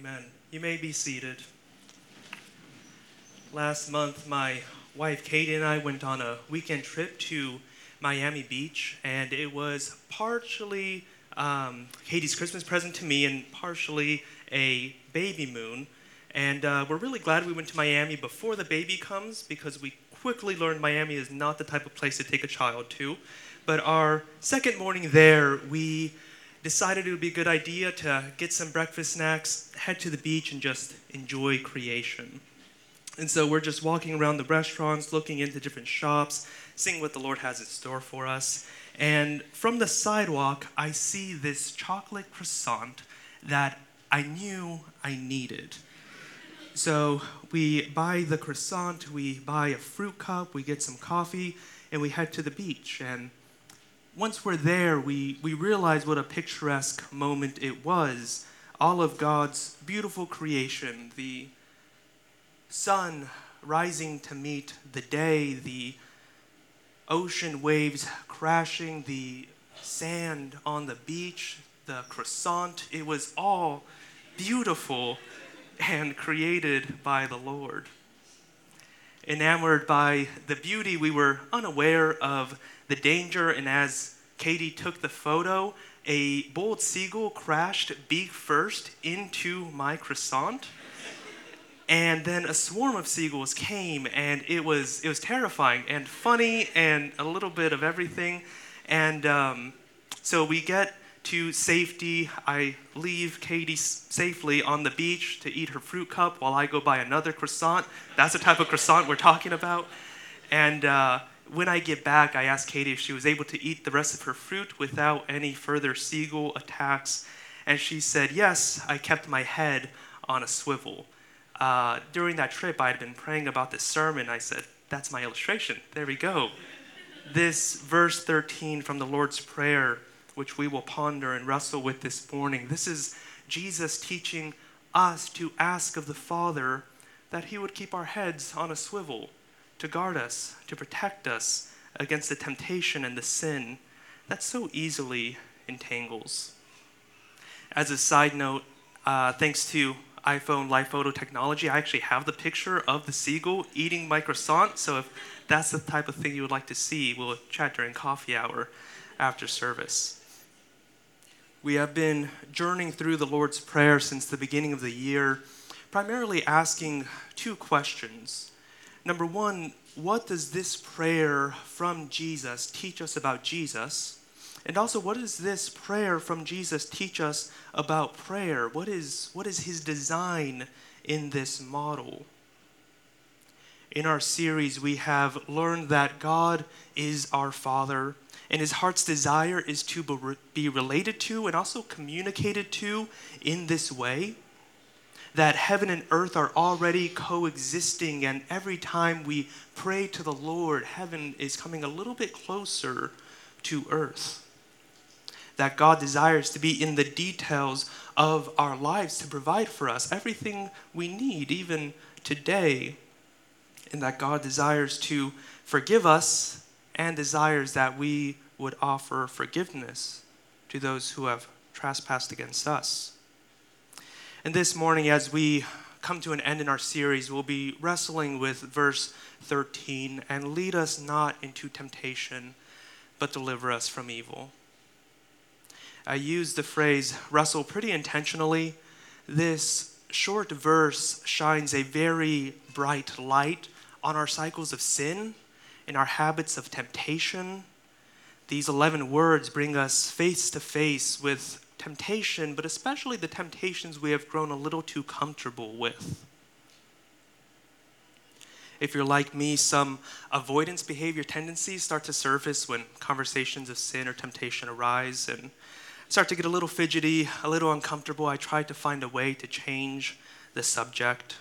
Amen. You may be seated. Last month, my wife Katie and I went on a weekend trip to Miami Beach, and it was partially um, Katie's Christmas present to me and partially a baby moon. And uh, we're really glad we went to Miami before the baby comes because we quickly learned Miami is not the type of place to take a child to. But our second morning there, we decided it would be a good idea to get some breakfast snacks, head to the beach, and just enjoy creation. And so we're just walking around the restaurants, looking into different shops, seeing what the Lord has in store for us. And from the sidewalk, I see this chocolate croissant that I knew I needed. So we buy the croissant, we buy a fruit cup, we get some coffee, and we head to the beach. And once we're there, we, we realize what a picturesque moment it was. All of God's beautiful creation, the sun rising to meet the day, the ocean waves crashing, the sand on the beach, the croissant. It was all beautiful and created by the Lord. Enamored by the beauty, we were unaware of the danger, and as Katie took the photo, a bold seagull crashed beak first into my croissant. And then a swarm of seagulls came, and it was, it was terrifying and funny and a little bit of everything. And um, so we get to safety. I leave Katie safely on the beach to eat her fruit cup while I go buy another croissant. That's the type of croissant we're talking about. And uh, when I get back, I asked Katie if she was able to eat the rest of her fruit without any further seagull attacks. And she said, Yes, I kept my head on a swivel. Uh, during that trip, I had been praying about this sermon. I said, That's my illustration. There we go. This verse 13 from the Lord's Prayer which we will ponder and wrestle with this morning. This is Jesus teaching us to ask of the Father that He would keep our heads on a swivel, to guard us, to protect us against the temptation and the sin that so easily entangles. As a side note, uh, thanks to iPhone live photo technology, I actually have the picture of the seagull eating my croissant. So if that's the type of thing you would like to see, we'll chat during coffee hour after service. We have been journeying through the Lord's Prayer since the beginning of the year, primarily asking two questions. Number one, what does this prayer from Jesus teach us about Jesus? And also, what does this prayer from Jesus teach us about prayer? What is, what is his design in this model? In our series, we have learned that God is our Father and his heart's desire is to be related to and also communicated to in this way. That heaven and earth are already coexisting, and every time we pray to the Lord, heaven is coming a little bit closer to earth. That God desires to be in the details of our lives to provide for us everything we need, even today. And that God desires to forgive us and desires that we would offer forgiveness to those who have trespassed against us. And this morning, as we come to an end in our series, we'll be wrestling with verse 13 and lead us not into temptation, but deliver us from evil. I use the phrase wrestle pretty intentionally. This short verse shines a very bright light on our cycles of sin in our habits of temptation. These 11 words bring us face to face with temptation, but especially the temptations we have grown a little too comfortable with. If you're like me, some avoidance behavior tendencies start to surface when conversations of sin or temptation arise and start to get a little fidgety, a little uncomfortable. I try to find a way to change the subject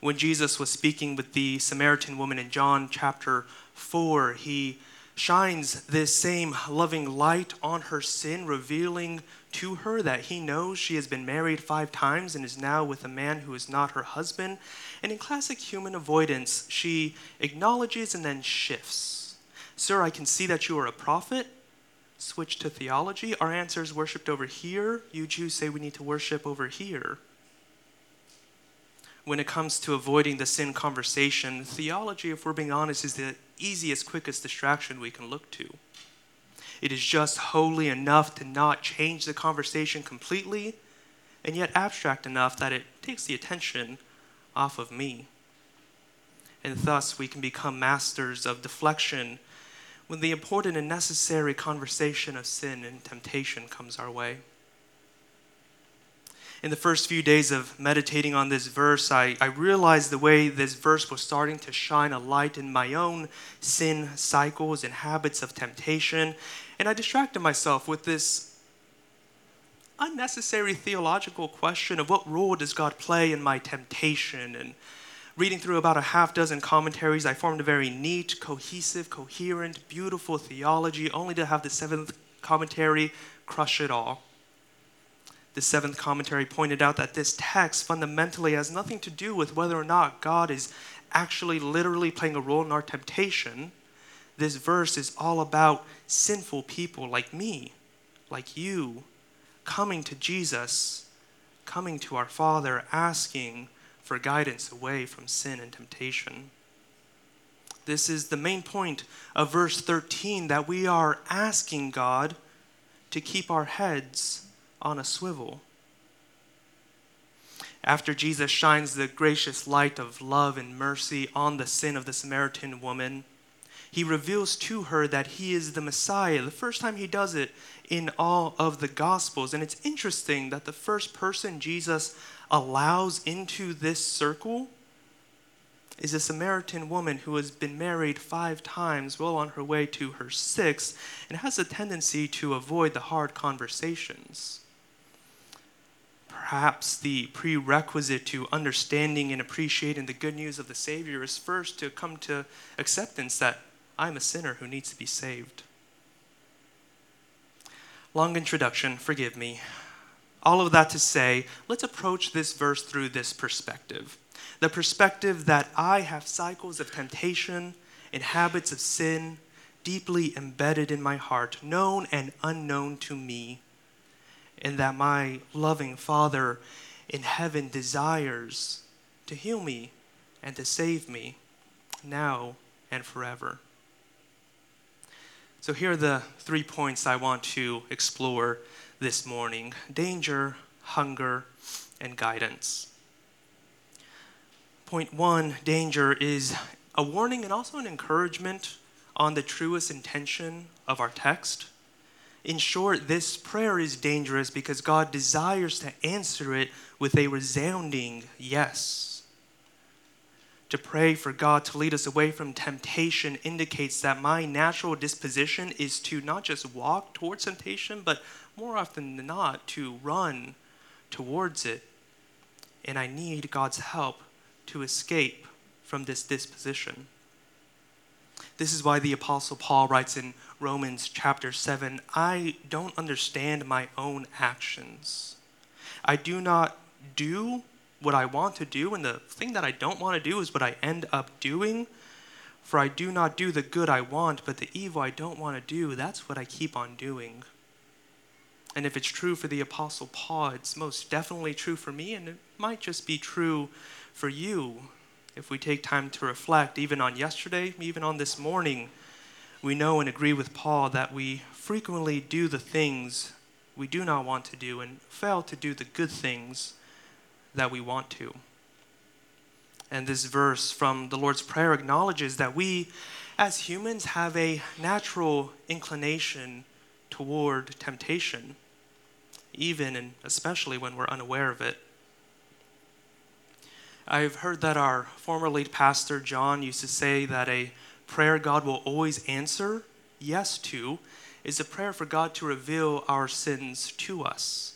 when Jesus was speaking with the Samaritan woman in John chapter 4, he shines this same loving light on her sin, revealing to her that he knows she has been married five times and is now with a man who is not her husband. And in classic human avoidance, she acknowledges and then shifts. Sir, I can see that you are a prophet. switch to theology. Our answer is worshiped over here. You Jews say we need to worship over here. When it comes to avoiding the sin conversation, theology, if we're being honest, is the easiest, quickest distraction we can look to. It is just holy enough to not change the conversation completely, and yet abstract enough that it takes the attention off of me. And thus, we can become masters of deflection when the important and necessary conversation of sin and temptation comes our way. In the first few days of meditating on this verse, I, I realized the way this verse was starting to shine a light in my own sin cycles and habits of temptation. And I distracted myself with this unnecessary theological question of what role does God play in my temptation? And reading through about a half dozen commentaries, I formed a very neat, cohesive, coherent, beautiful theology, only to have the seventh commentary crush it all. The seventh commentary pointed out that this text fundamentally has nothing to do with whether or not God is actually literally playing a role in our temptation this verse is all about sinful people like me, like you, coming to Jesus, coming to our Father, asking for guidance away from sin and temptation. This is the main point of verse 13 that we are asking God to keep our heads on a swivel. After Jesus shines the gracious light of love and mercy on the sin of the Samaritan woman, he reveals to her that he is the Messiah. The first time he does it in all of the Gospels. And it's interesting that the first person Jesus allows into this circle is a Samaritan woman who has been married five times, well on her way to her sixth, and has a tendency to avoid the hard conversations. Perhaps the prerequisite to understanding and appreciating the good news of the Savior is first to come to acceptance that I'm a sinner who needs to be saved. Long introduction, forgive me. All of that to say, let's approach this verse through this perspective the perspective that I have cycles of temptation and habits of sin deeply embedded in my heart, known and unknown to me, and that my loving Father in heaven desires to heal me and to save me now and forever. So, here are the three points I want to explore this morning danger, hunger, and guidance. Point one danger is a warning and also an encouragement on the truest intention of our text. In short, this prayer is dangerous because God desires to answer it with a resounding yes to pray for God to lead us away from temptation indicates that my natural disposition is to not just walk towards temptation, but more often than not, to run towards it. And I need God's help to escape from this disposition. This is why the Apostle Paul writes in Romans chapter 7 I don't understand my own actions. I do not do what I want to do, and the thing that I don't want to do is what I end up doing. For I do not do the good I want, but the evil I don't want to do, that's what I keep on doing. And if it's true for the Apostle Paul, it's most definitely true for me, and it might just be true for you if we take time to reflect, even on yesterday, even on this morning. We know and agree with Paul that we frequently do the things we do not want to do and fail to do the good things that we want to. And this verse from the Lord's Prayer acknowledges that we, as humans, have a natural inclination toward temptation, even and especially when we're unaware of it. I've heard that our former lead pastor, John, used to say that a prayer God will always answer yes to is a prayer for God to reveal our sins to us.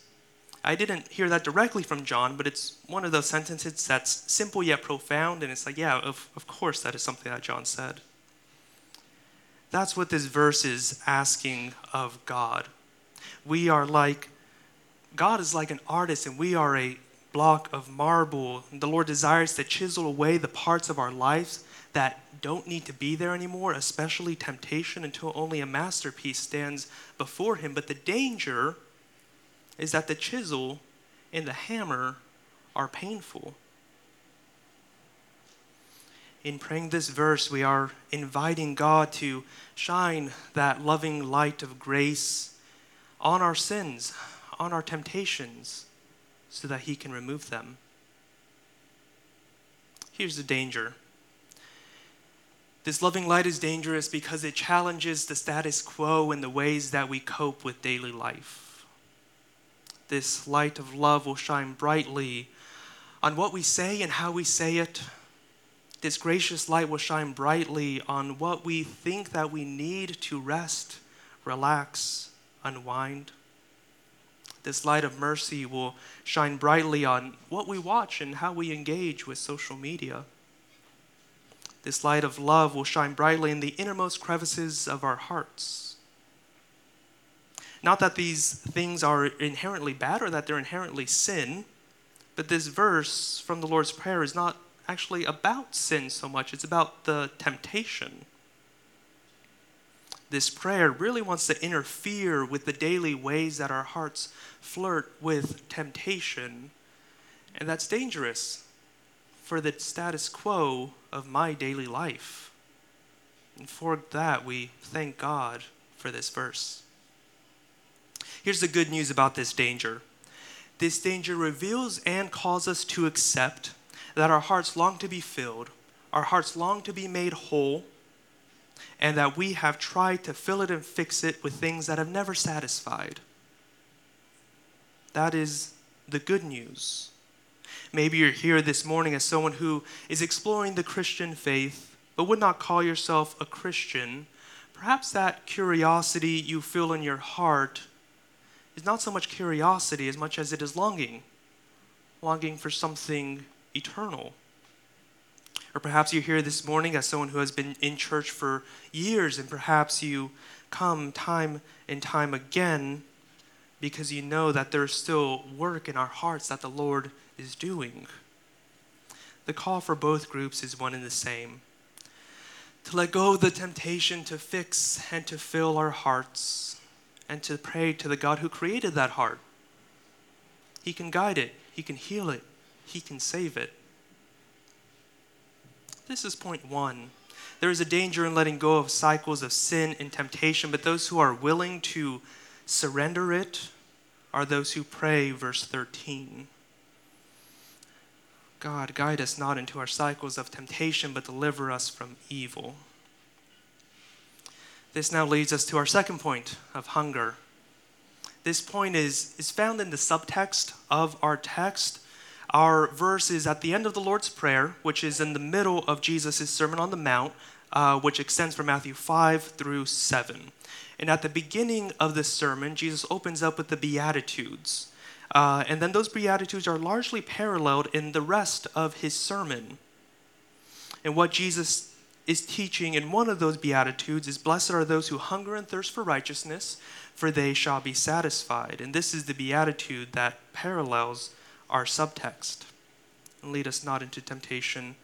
I didn't hear that directly from John, but it's one of those sentences that's simple yet profound, and it's like, yeah, of, of course, that is something that John said. That's what this verse is asking of God. We are like, God is like an artist, and we are a block of marble. The Lord desires to chisel away the parts of our lives that don't need to be there anymore, especially temptation, until only a masterpiece stands before him. But the danger is that the chisel and the hammer are painful. In praying this verse, we are inviting God to shine that loving light of grace on our sins, on our temptations, so that He can remove them. Here's the danger this loving light is dangerous because it challenges the status quo in the ways that we cope with daily life. This light of love will shine brightly on what we say and how we say it. This gracious light will shine brightly on what we think that we need to rest, relax, unwind. This light of mercy will shine brightly on what we watch and how we engage with social media. This light of love will shine brightly in the innermost crevices of our hearts. Not that these things are inherently bad or that they're inherently sin, but this verse from the Lord's Prayer is not actually about sin so much, it's about the temptation. This prayer really wants to interfere with the daily ways that our hearts flirt with temptation, and that's dangerous for the status quo of my daily life. And for that, we thank God for this verse. Here's the good news about this danger this danger reveals and calls us to accept that our hearts long to be filled, our hearts long to be made whole, and that we have tried to fill it and fix it with things that have never satisfied. That is the good news. Maybe you're here this morning as someone who is exploring the Christian faith, but would not call yourself a Christian. Perhaps that curiosity you feel in your heart is not so much curiosity as much as it is longing, longing for something eternal. Or perhaps you're here this morning as someone who has been in church for years, and perhaps you come time and time again because you know that there's still work in our hearts that the Lord is doing. The call for both groups is one and the same to let go of the temptation to fix and to fill our hearts, and to pray to the God who created that heart. He can guide it, He can heal it, He can save it. This is point one. There is a danger in letting go of cycles of sin and temptation, but those who are willing to surrender it are those who pray, verse 13. God, guide us not into our cycles of temptation, but deliver us from evil. This now leads us to our second point of hunger. This point is, is found in the subtext of our text. Our verse is at the end of the Lord's Prayer, which is in the middle of Jesus' Sermon on the Mount, uh, which extends from Matthew 5 through 7. And at the beginning of this sermon, Jesus opens up with the Beatitudes. Uh, and then those Beatitudes are largely paralleled in the rest of his sermon. And what Jesus is teaching in one of those Beatitudes is Blessed are those who hunger and thirst for righteousness, for they shall be satisfied. And this is the Beatitude that parallels our subtext. Lead us not into temptation,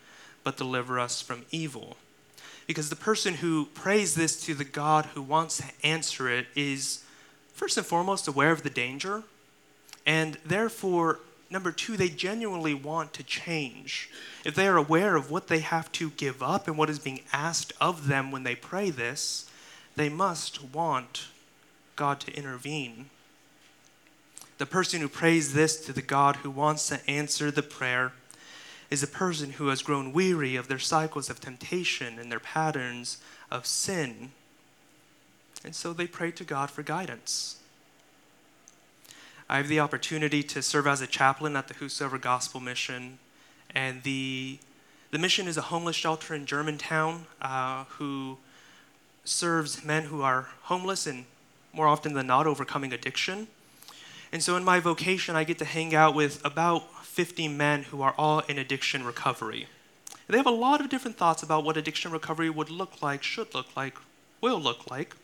but deliver us from evil. Because the person who prays this to the God who wants to answer it is, first and foremost, aware of the danger and therefore, number two, they genuinely want to change. If they are aware of what they have to give up and what is being asked of them when they pray this, they must want God to intervene. The person who prays this to the God who wants to answer the prayer is a person who has grown weary of their cycles of temptation and their patterns of sin. And so they pray to God for guidance. I have the opportunity to serve as a chaplain at the Whosoever Gospel Mission, and the the mission is a homeless shelter in Germantown uh, who serves men who are homeless and more often than not overcoming addiction. And so in my vocation, I get to hang out with about 50 men who are all in addiction recovery. They have a lot of different thoughts about what addiction recovery would look like, should look like, will look like.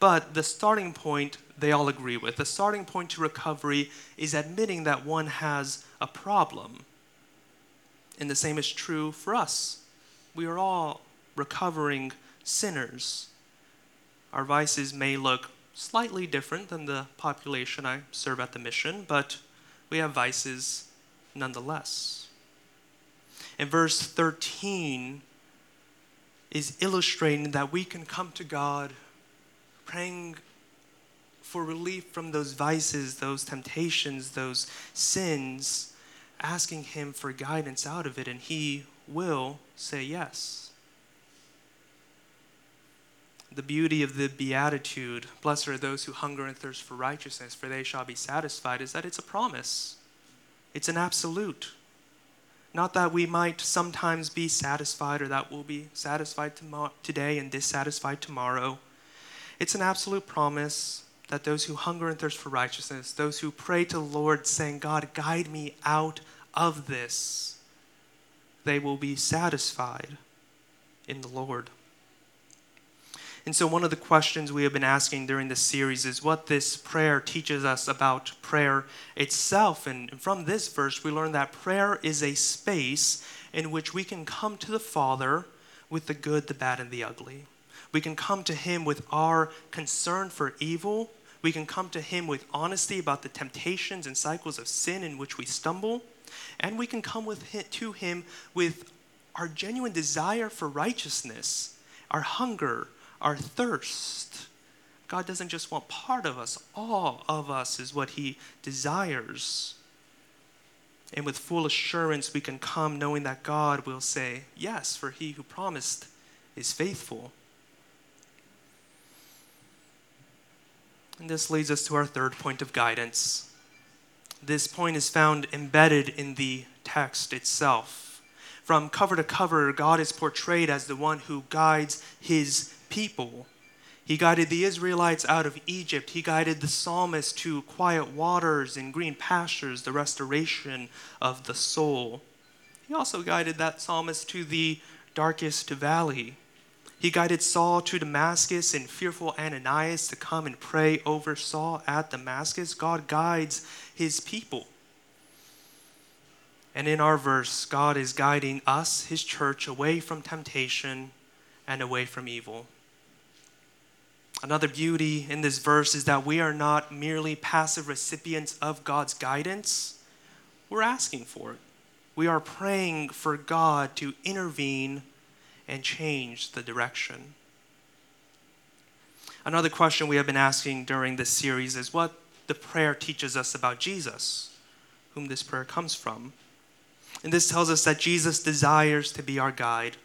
But the starting point they all agree with. The starting point to recovery is admitting that one has a problem. And the same is true for us We are all recovering sinners. Our vices may look slightly different than the population I serve at the mission, but we have vices nonetheless. And verse 13 is illustrating that we can come to God praying for relief from those vices, those temptations, those sins, asking Him for guidance out of it, and He will say yes. The beauty of the Beatitude, blessed are those who hunger and thirst for righteousness, for they shall be satisfied, is that it's a promise. It's an absolute. Not that we might sometimes be satisfied or that we'll be satisfied today and dissatisfied tomorrow. It's an absolute promise that those who hunger and thirst for righteousness, those who pray to the Lord saying, God, guide me out of this, they will be satisfied in the Lord. And so, one of the questions we have been asking during this series is what this prayer teaches us about prayer itself. And from this verse, we learn that prayer is a space in which we can come to the Father with the good, the bad, and the ugly. We can come to Him with our concern for evil. We can come to Him with honesty about the temptations and cycles of sin in which we stumble. And we can come with him, to Him with our genuine desire for righteousness, our hunger, our thirst. God doesn't just want part of us, all of us is what He desires. And with full assurance, we can come knowing that God will say, Yes, for He who promised is faithful. And this leads us to our third point of guidance. This point is found embedded in the text itself. From cover to cover, God is portrayed as the one who guides his people. He guided the Israelites out of Egypt. He guided the psalmist to quiet waters and green pastures, the restoration of the soul. He also guided that psalmist to the darkest valley. He guided Saul to Damascus and fearful Ananias to come and pray over Saul at Damascus. God guides his people. And in our verse, God is guiding us, his church, away from temptation and away from evil. Another beauty in this verse is that we are not merely passive recipients of God's guidance, we're asking for it. We are praying for God to intervene and change the direction. Another question we have been asking during this series is what the prayer teaches us about Jesus, whom this prayer comes from. And this tells us that Jesus desires to be our guide.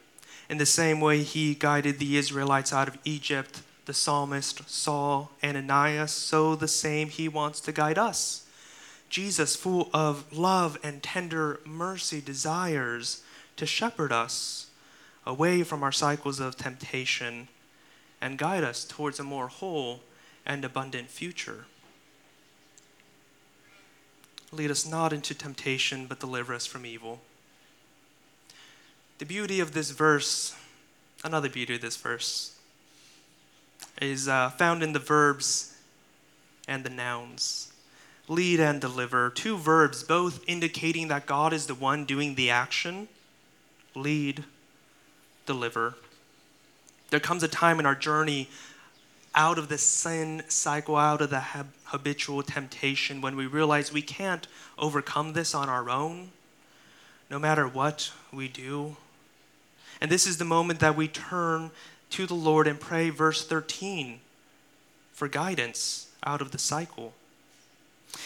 In the same way he guided the Israelites out of Egypt the psalmist Saul, Ananias, so the same he wants to guide us. Jesus, full of love and tender mercy, desires to shepherd us away from our cycles of temptation and guide us towards a more whole and abundant future. Lead us not into temptation, but deliver us from evil. The beauty of this verse, another beauty of this verse, is uh, found in the verbs and the nouns. Lead and deliver, two verbs, both indicating that God is the one doing the action. Lead, deliver. There comes a time in our journey out of the sin cycle, out of the hab- habitual temptation, when we realize we can't overcome this on our own, no matter what we do. And this is the moment that we turn to the Lord and pray, verse 13, for guidance out of the cycle.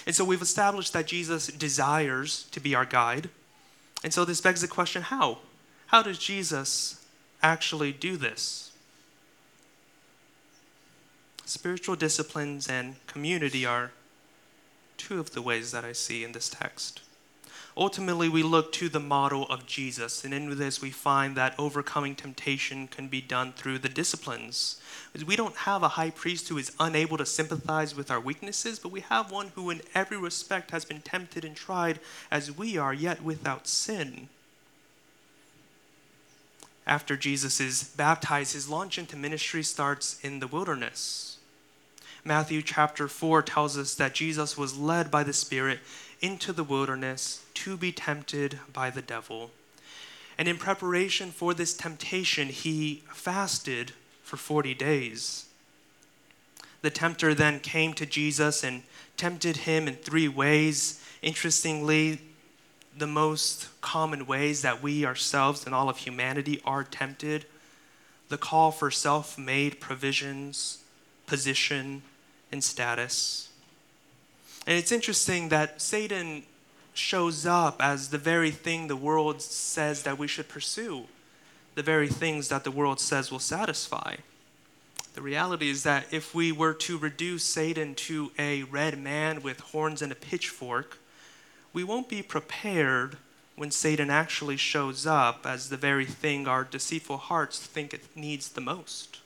And so we've established that Jesus desires to be our guide. And so this begs the question how? How does Jesus actually do this? Spiritual disciplines and community are two of the ways that I see in this text ultimately we look to the model of Jesus. And in this, we find that overcoming temptation can be done through the disciplines. We don't have a high priest who is unable to sympathize with our weaknesses, but we have one who, in every respect, has been tempted and tried as we are, yet without sin. After Jesus is baptized, his launch into ministry starts in the wilderness. Matthew chapter 4 tells us that Jesus was led by the Spirit into the wilderness to be tempted by the devil. And in preparation for this temptation, he fasted for 40 days. The tempter then came to Jesus and tempted him in three ways. Interestingly, the most common ways that we ourselves and all of humanity are tempted the call for self made provisions, position, and status. And it's interesting that Satan shows up as the very thing the world says that we should pursue, the very things that the world says will satisfy. The reality is that if we were to reduce Satan to a red man with horns and a pitchfork, we won't be prepared when Satan actually shows up as the very thing our deceitful hearts think it needs the most.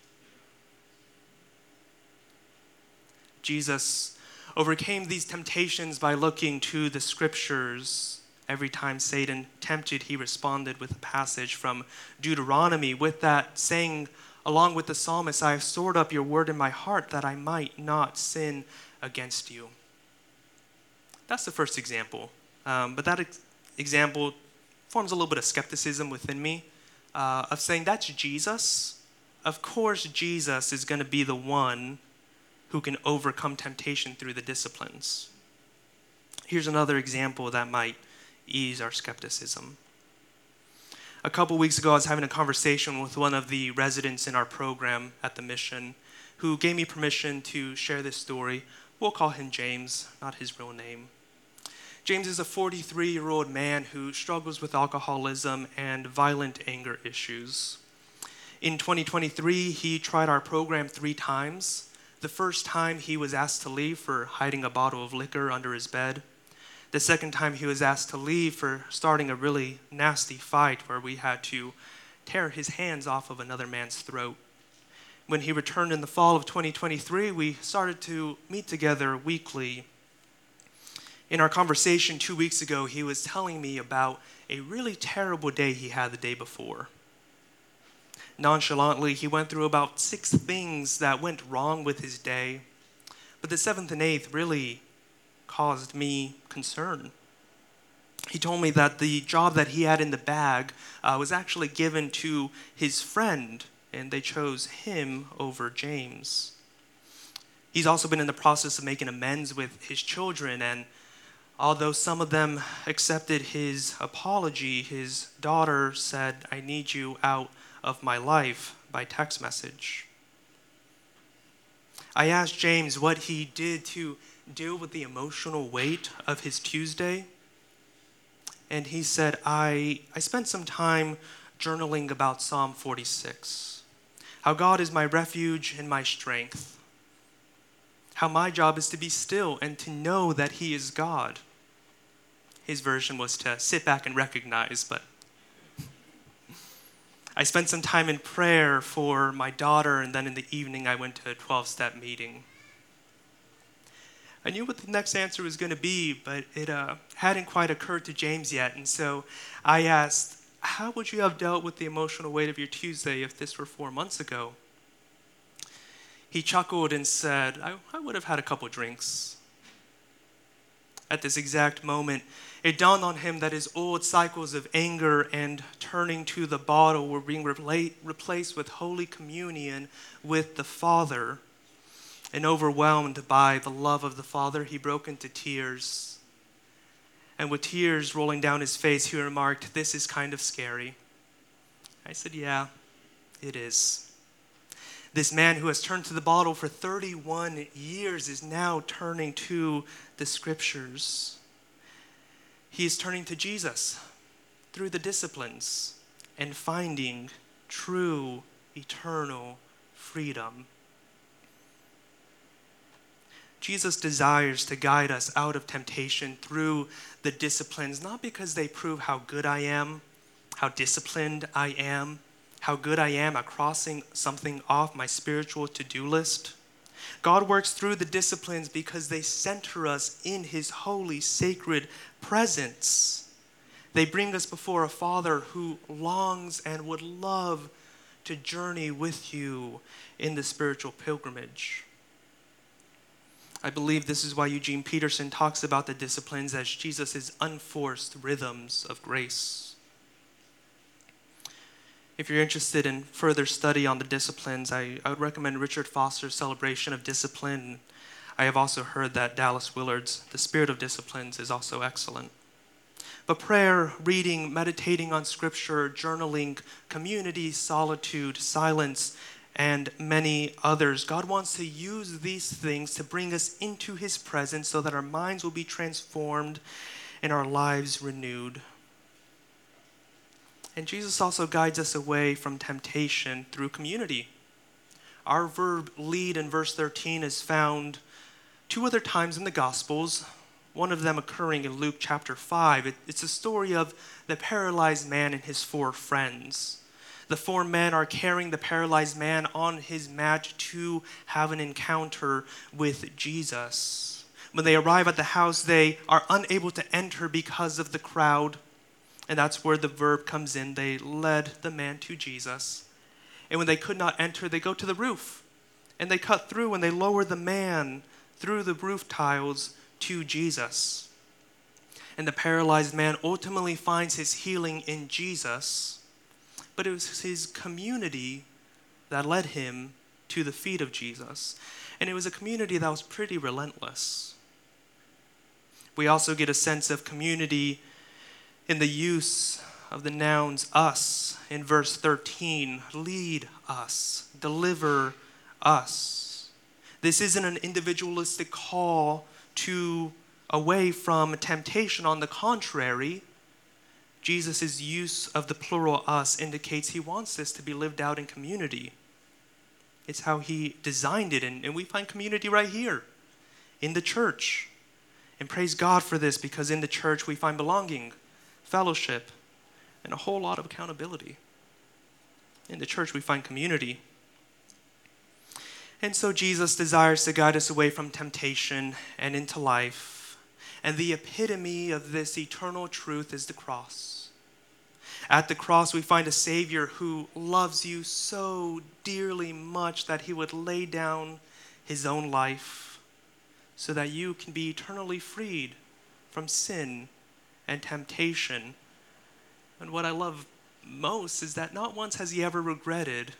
Jesus overcame these temptations by looking to the scriptures. Every time Satan tempted, he responded with a passage from Deuteronomy, with that saying, along with the psalmist, I have stored up your word in my heart that I might not sin against you. That's the first example. Um, but that ex- example forms a little bit of skepticism within me uh, of saying that's Jesus. Of course, Jesus is going to be the one who can overcome temptation through the disciplines. Here's another example that might ease our skepticism. A couple weeks ago, I was having a conversation with one of the residents in our program at the mission who gave me permission to share this story. We'll call him James, not his real name. James is a 43 year old man who struggles with alcoholism and violent anger issues. In 2023, he tried our program three times the first time he was asked to leave for hiding a bottle of liquor under his bed. The second time he was asked to leave for starting a really nasty fight where we had to tear his hands off of another man's throat. When he returned in the fall of 2023, we started to meet together weekly. In our conversation two weeks ago, he was telling me about a really terrible day he had the day before nonchalantly, he went through about six things that went wrong with his day. But the seventh and eighth really caused me concern. He told me that the job that he had in the bag uh, was actually given to his friend, and they chose him over James. He's also been in the process of making amends with his children, and although some of them accepted his apology, his daughter said, I need you out of my life by text message. I asked James what he did to deal with the emotional weight of his Tuesday. And he said, I, I spent some time journaling about Psalm 46. How God is my refuge and my strength. How my job is to be still and to know that He is God. His version was to sit back and recognize, but I spent some time in prayer for my daughter, and then in the evening, I went to a 12 step meeting. I knew what the next answer was going to be, but it uh, hadn't quite occurred to James yet. And so I asked, How would you have dealt with the emotional weight of your Tuesday if this were four months ago? He chuckled and said, I, I would have had a couple drinks. At this exact moment, it dawned on him that his old cycles of anger and turning to the bottle were being replaced with Holy Communion with the Father. And overwhelmed by the love of the Father, he broke into tears. And with tears rolling down his face, he remarked, This is kind of scary. I said, Yeah, it is. This man who has turned to the bottle for 31 years is now turning to the scriptures. He is turning to Jesus through the disciplines and finding true eternal freedom. Jesus desires to guide us out of temptation through the disciplines, not because they prove how good I am, how disciplined I am, how good I am at crossing something off my spiritual to do list. God works through the disciplines because they center us in His holy, sacred presence. They bring us before a Father who longs and would love to journey with you in the spiritual pilgrimage. I believe this is why Eugene Peterson talks about the disciplines as Jesus' unforced rhythms of grace. If you're interested in further study on the disciplines, I, I would recommend Richard Foster's Celebration of Discipline. I have also heard that Dallas Willard's The Spirit of Disciplines is also excellent. But prayer, reading, meditating on scripture, journaling, community, solitude, silence, and many others. God wants to use these things to bring us into His presence so that our minds will be transformed and our lives renewed. And Jesus also guides us away from temptation through community. Our verb lead in verse 13 is found two other times in the Gospels, one of them occurring in Luke chapter 5. it's a story of the paralyzed man and his four friends. The four men are carrying the paralyzed man on his mat to have an encounter with Jesus. When they arrive at the house, they are unable to enter because of the crowd. And that's where the verb comes in. They led the man to Jesus. And when they could not enter, they go to the roof. And they cut through and they lower the man through the roof tiles to Jesus. And the paralyzed man ultimately finds his healing in Jesus but it was his community that led him to the feet of Jesus. And it was a community that was pretty relentless. We also get a sense of community in the use of the nouns us in verse 13 lead us, deliver us. This isn't an individualistic call to away from temptation. On the contrary, Jesus' use of the plural us indicates he wants this to be lived out in community. It's how he designed it, and, and we find community right here in the church. And praise God for this because in the church we find belonging, fellowship, and a whole lot of accountability. In the church we find community. And so Jesus desires to guide us away from temptation and into life. And the epitome of this eternal truth is the cross. At the cross, we find a Savior who loves you so dearly much that he would lay down his own life so that you can be eternally freed from sin and temptation. And what I love most is that not once has he ever regretted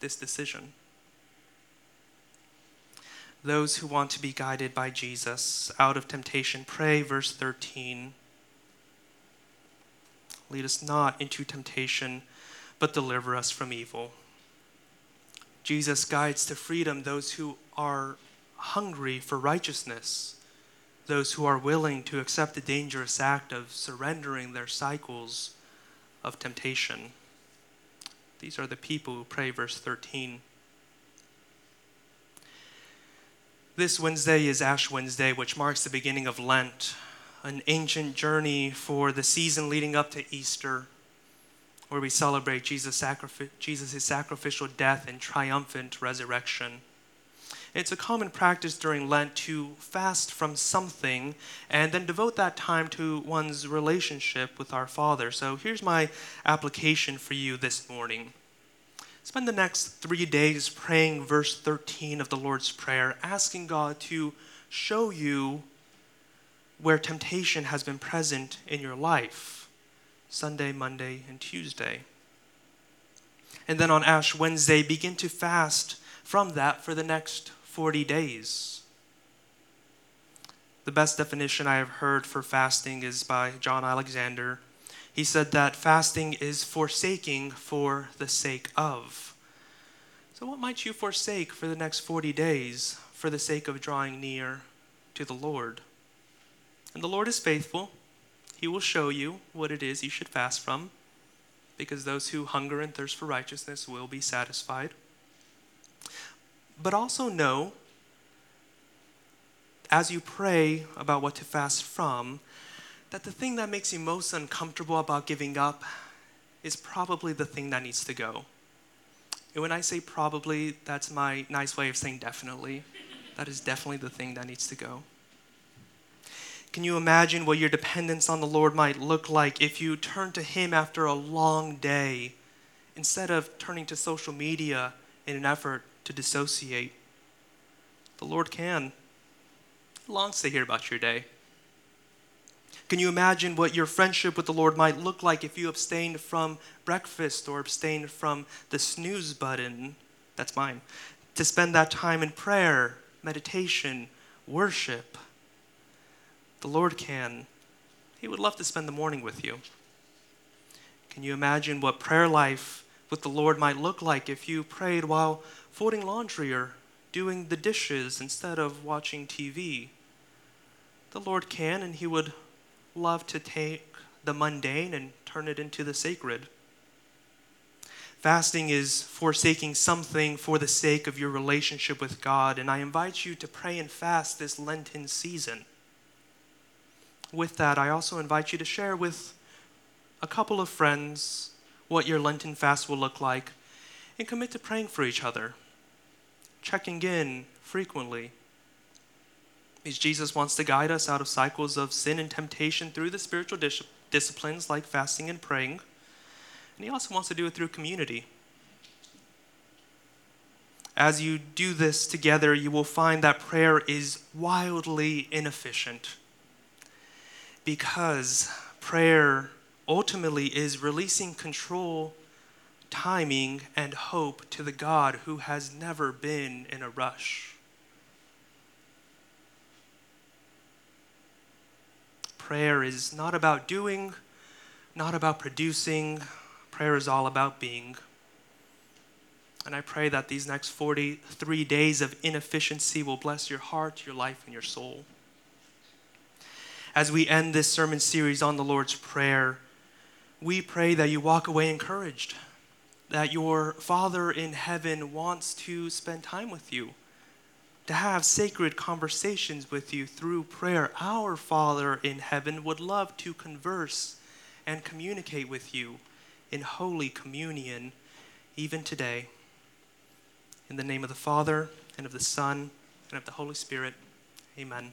this decision. Those who want to be guided by Jesus out of temptation, pray, verse 13. Lead us not into temptation, but deliver us from evil. Jesus guides to freedom those who are hungry for righteousness, those who are willing to accept the dangerous act of surrendering their cycles of temptation. These are the people who pray, verse 13. This Wednesday is Ash Wednesday, which marks the beginning of Lent an ancient journey for the season leading up to Easter, where we celebrate Jesus' sacrificial death and triumphant resurrection. It's a common practice during Lent to fast from something and then devote that time to one's relationship with our Father. So here's my application for you this morning. Spend the next three days praying verse 13 of the Lord's Prayer, asking God to show you where temptation has been present in your life Sunday, Monday, and Tuesday. And then on Ash Wednesday, begin to fast from that for the next 40 days. The best definition I have heard for fasting is by John Alexander. He said that fasting is forsaking for the sake of. So, what might you forsake for the next 40 days for the sake of drawing near to the Lord? And the Lord is faithful. He will show you what it is you should fast from, because those who hunger and thirst for righteousness will be satisfied. But also know, as you pray about what to fast from, that the thing that makes you most uncomfortable about giving up is probably the thing that needs to go. And when I say probably, that's my nice way of saying definitely. That is definitely the thing that needs to go. Can you imagine what your dependence on the Lord might look like if you turn to Him after a long day instead of turning to social media in an effort to dissociate? The Lord can. He longs to hear about your day. Can you imagine what your friendship with the Lord might look like if you abstained from breakfast or abstained from the snooze button? That's mine. To spend that time in prayer, meditation, worship. The Lord can. He would love to spend the morning with you. Can you imagine what prayer life with the Lord might look like if you prayed while folding laundry or doing the dishes instead of watching TV? The Lord can, and He would love to take the mundane and turn it into the sacred. Fasting is forsaking something for the sake of your relationship with God, and I invite you to pray and fast this Lenten season. With that, I also invite you to share with a couple of friends what your Lenten fast will look like and commit to praying for each other, checking in frequently is Jesus wants to guide us out of cycles of sin and temptation through the spiritual dis- disciplines like fasting and praying. And He also wants to do it through community. As you do this together, you will find that prayer is wildly inefficient because prayer ultimately is releasing control, timing, and hope to the God who has never been in a rush. Prayer is not about doing, not about producing. Prayer is all about being. And I pray that these next 43 days of inefficiency will bless your heart, your life, and your soul. As we end this sermon series on the Lord's Prayer, we pray that you walk away encouraged, that your Father in heaven wants to spend time with you to have sacred conversations with you through prayer. Our Father in heaven would love to converse and communicate with you in holy communion even today. In the name of the Father, and of the Son, and of the Holy Spirit, amen.